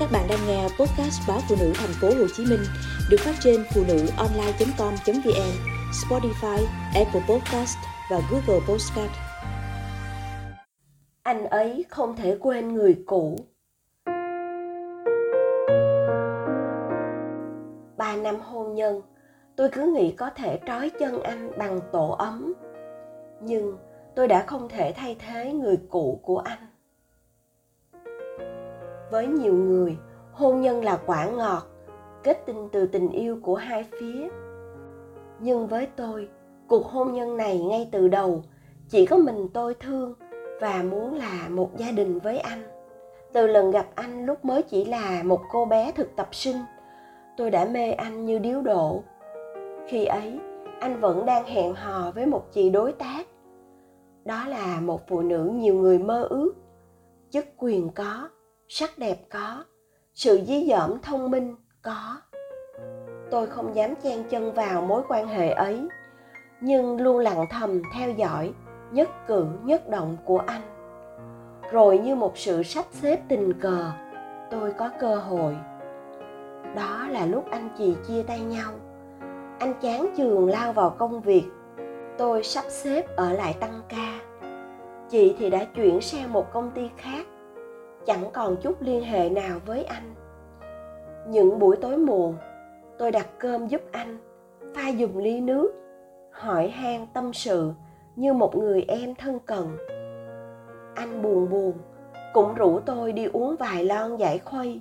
Các bạn đang nghe podcast báo phụ nữ thành phố Hồ Chí Minh được phát trên phụ nữ online.com.vn, Spotify, Apple Podcast và Google Podcast. Anh ấy không thể quên người cũ. Ba năm hôn nhân, tôi cứ nghĩ có thể trói chân anh bằng tổ ấm. Nhưng tôi đã không thể thay thế người cũ của anh với nhiều người, hôn nhân là quả ngọt, kết tinh từ tình yêu của hai phía. Nhưng với tôi, cuộc hôn nhân này ngay từ đầu, chỉ có mình tôi thương và muốn là một gia đình với anh. Từ lần gặp anh lúc mới chỉ là một cô bé thực tập sinh, tôi đã mê anh như điếu đổ. Khi ấy, anh vẫn đang hẹn hò với một chị đối tác. Đó là một phụ nữ nhiều người mơ ước, chức quyền có sắc đẹp có, sự dí dỏm thông minh có. Tôi không dám chen chân vào mối quan hệ ấy, nhưng luôn lặng thầm theo dõi nhất cử nhất động của anh. Rồi như một sự sắp xếp tình cờ, tôi có cơ hội. Đó là lúc anh chị chia tay nhau. Anh chán trường lao vào công việc. Tôi sắp xếp ở lại tăng ca. Chị thì đã chuyển sang một công ty khác chẳng còn chút liên hệ nào với anh. Những buổi tối muộn, tôi đặt cơm giúp anh, pha dùng ly nước, hỏi han tâm sự như một người em thân cần. anh buồn buồn, cũng rủ tôi đi uống vài lon giải khuây.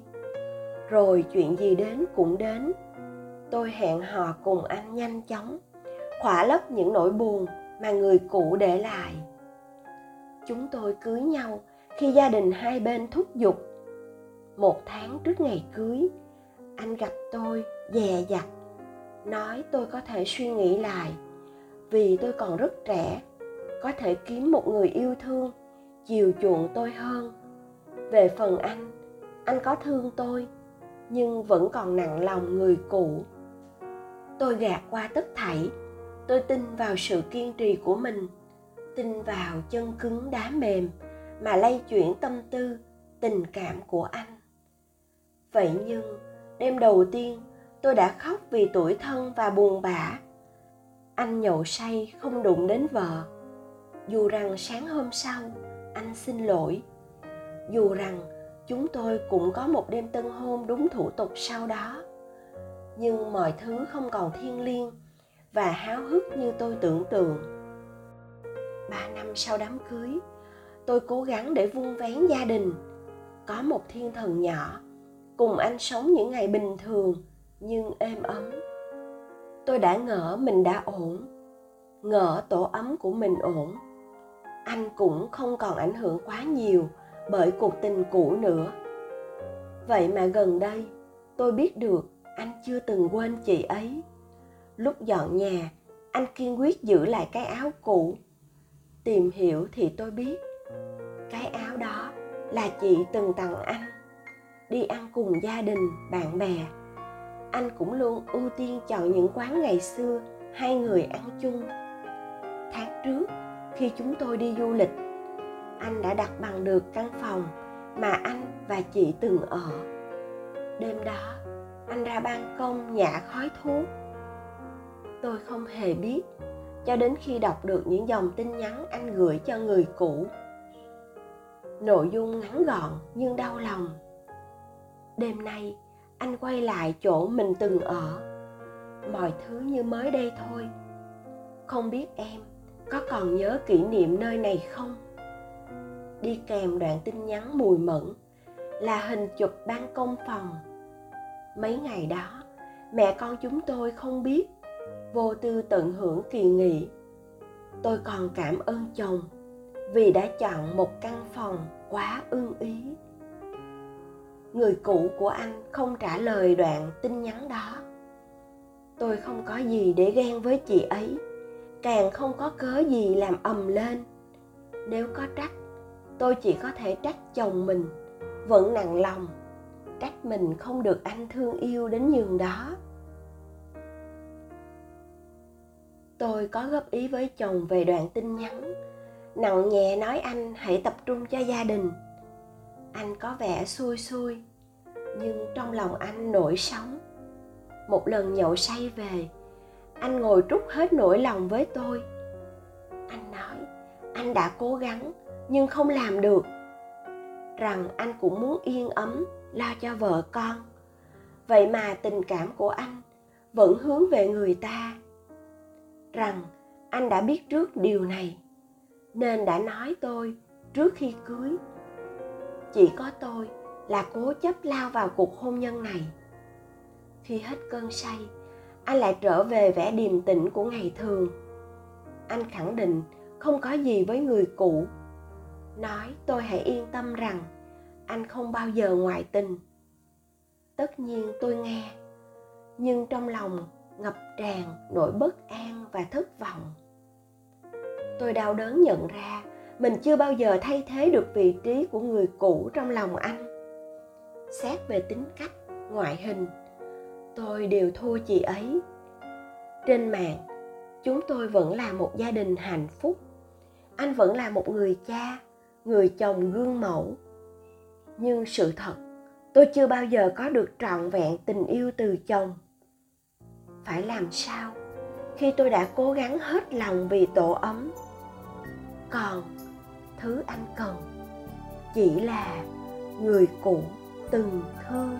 Rồi chuyện gì đến cũng đến. Tôi hẹn hò cùng anh nhanh chóng, khỏa lấp những nỗi buồn mà người cũ để lại. Chúng tôi cưới nhau khi gia đình hai bên thúc giục. Một tháng trước ngày cưới, anh gặp tôi dè dặt, nói tôi có thể suy nghĩ lại. Vì tôi còn rất trẻ, có thể kiếm một người yêu thương, chiều chuộng tôi hơn. Về phần anh anh có thương tôi, nhưng vẫn còn nặng lòng người cũ. Tôi gạt qua tất thảy, tôi tin vào sự kiên trì của mình, tin vào chân cứng đá mềm mà lay chuyển tâm tư, tình cảm của anh. Vậy nhưng, đêm đầu tiên, tôi đã khóc vì tuổi thân và buồn bã. Anh nhậu say không đụng đến vợ. Dù rằng sáng hôm sau, anh xin lỗi. Dù rằng chúng tôi cũng có một đêm tân hôn đúng thủ tục sau đó. Nhưng mọi thứ không còn thiêng liêng và háo hức như tôi tưởng tượng. Ba năm sau đám cưới tôi cố gắng để vun vén gia đình. Có một thiên thần nhỏ, cùng anh sống những ngày bình thường, nhưng êm ấm. Tôi đã ngỡ mình đã ổn, ngỡ tổ ấm của mình ổn. Anh cũng không còn ảnh hưởng quá nhiều bởi cuộc tình cũ nữa. Vậy mà gần đây, tôi biết được anh chưa từng quên chị ấy. Lúc dọn nhà, anh kiên quyết giữ lại cái áo cũ. Tìm hiểu thì tôi biết cái áo đó là chị từng tặng anh. Đi ăn cùng gia đình, bạn bè. Anh cũng luôn ưu tiên chọn những quán ngày xưa hai người ăn chung. Tháng trước, khi chúng tôi đi du lịch, anh đã đặt bằng được căn phòng mà anh và chị từng ở. Đêm đó, anh ra ban công nhả khói thuốc. Tôi không hề biết, cho đến khi đọc được những dòng tin nhắn anh gửi cho người cũ nội dung ngắn gọn nhưng đau lòng. Đêm nay, anh quay lại chỗ mình từng ở. Mọi thứ như mới đây thôi. Không biết em có còn nhớ kỷ niệm nơi này không? Đi kèm đoạn tin nhắn mùi mẫn là hình chụp ban công phòng. Mấy ngày đó, mẹ con chúng tôi không biết, vô tư tận hưởng kỳ nghỉ. Tôi còn cảm ơn chồng vì đã chọn một căn phòng quá ưng ý. Người cũ của anh không trả lời đoạn tin nhắn đó. Tôi không có gì để ghen với chị ấy, càng không có cớ gì làm ầm lên. Nếu có trách, tôi chỉ có thể trách chồng mình, vẫn nặng lòng. Trách mình không được anh thương yêu đến nhường đó. Tôi có góp ý với chồng về đoạn tin nhắn nặng nhẹ nói anh, hãy tập trung cho gia đình. Anh có vẻ xui xui, nhưng trong lòng anh nổi sóng. Một lần nhậu say về, anh ngồi trút hết nỗi lòng với tôi. Anh nói, anh đã cố gắng, nhưng không làm được. Rằng anh cũng muốn yên ấm, lo cho vợ con. Vậy mà tình cảm của anh vẫn hướng về người ta. Rằng anh đã biết trước điều này nên đã nói tôi trước khi cưới. Chỉ có tôi là cố chấp lao vào cuộc hôn nhân này. Khi hết cơn say, anh lại trở về vẻ điềm tĩnh của ngày thường. Anh khẳng định không có gì với người cũ. Nói tôi hãy yên tâm rằng anh không bao giờ ngoại tình. Tất nhiên tôi nghe, nhưng trong lòng ngập tràn nỗi bất an và thất vọng tôi đau đớn nhận ra, mình chưa bao giờ thay thế được vị trí của người cũ trong lòng anh. Xét về tính cách, ngoại hình, tôi đều thua chị ấy. Trên mạng, chúng tôi vẫn là một gia đình hạnh phúc. Anh vẫn là một người cha, người chồng gương mẫu. Nhưng sự thật, tôi chưa bao giờ có được trọn vẹn tình yêu từ chồng. Phải làm sao? Khi tôi đã cố gắng hết lòng vì tổ ấm. Còn, thứ anh cần chỉ là người cũ từng thương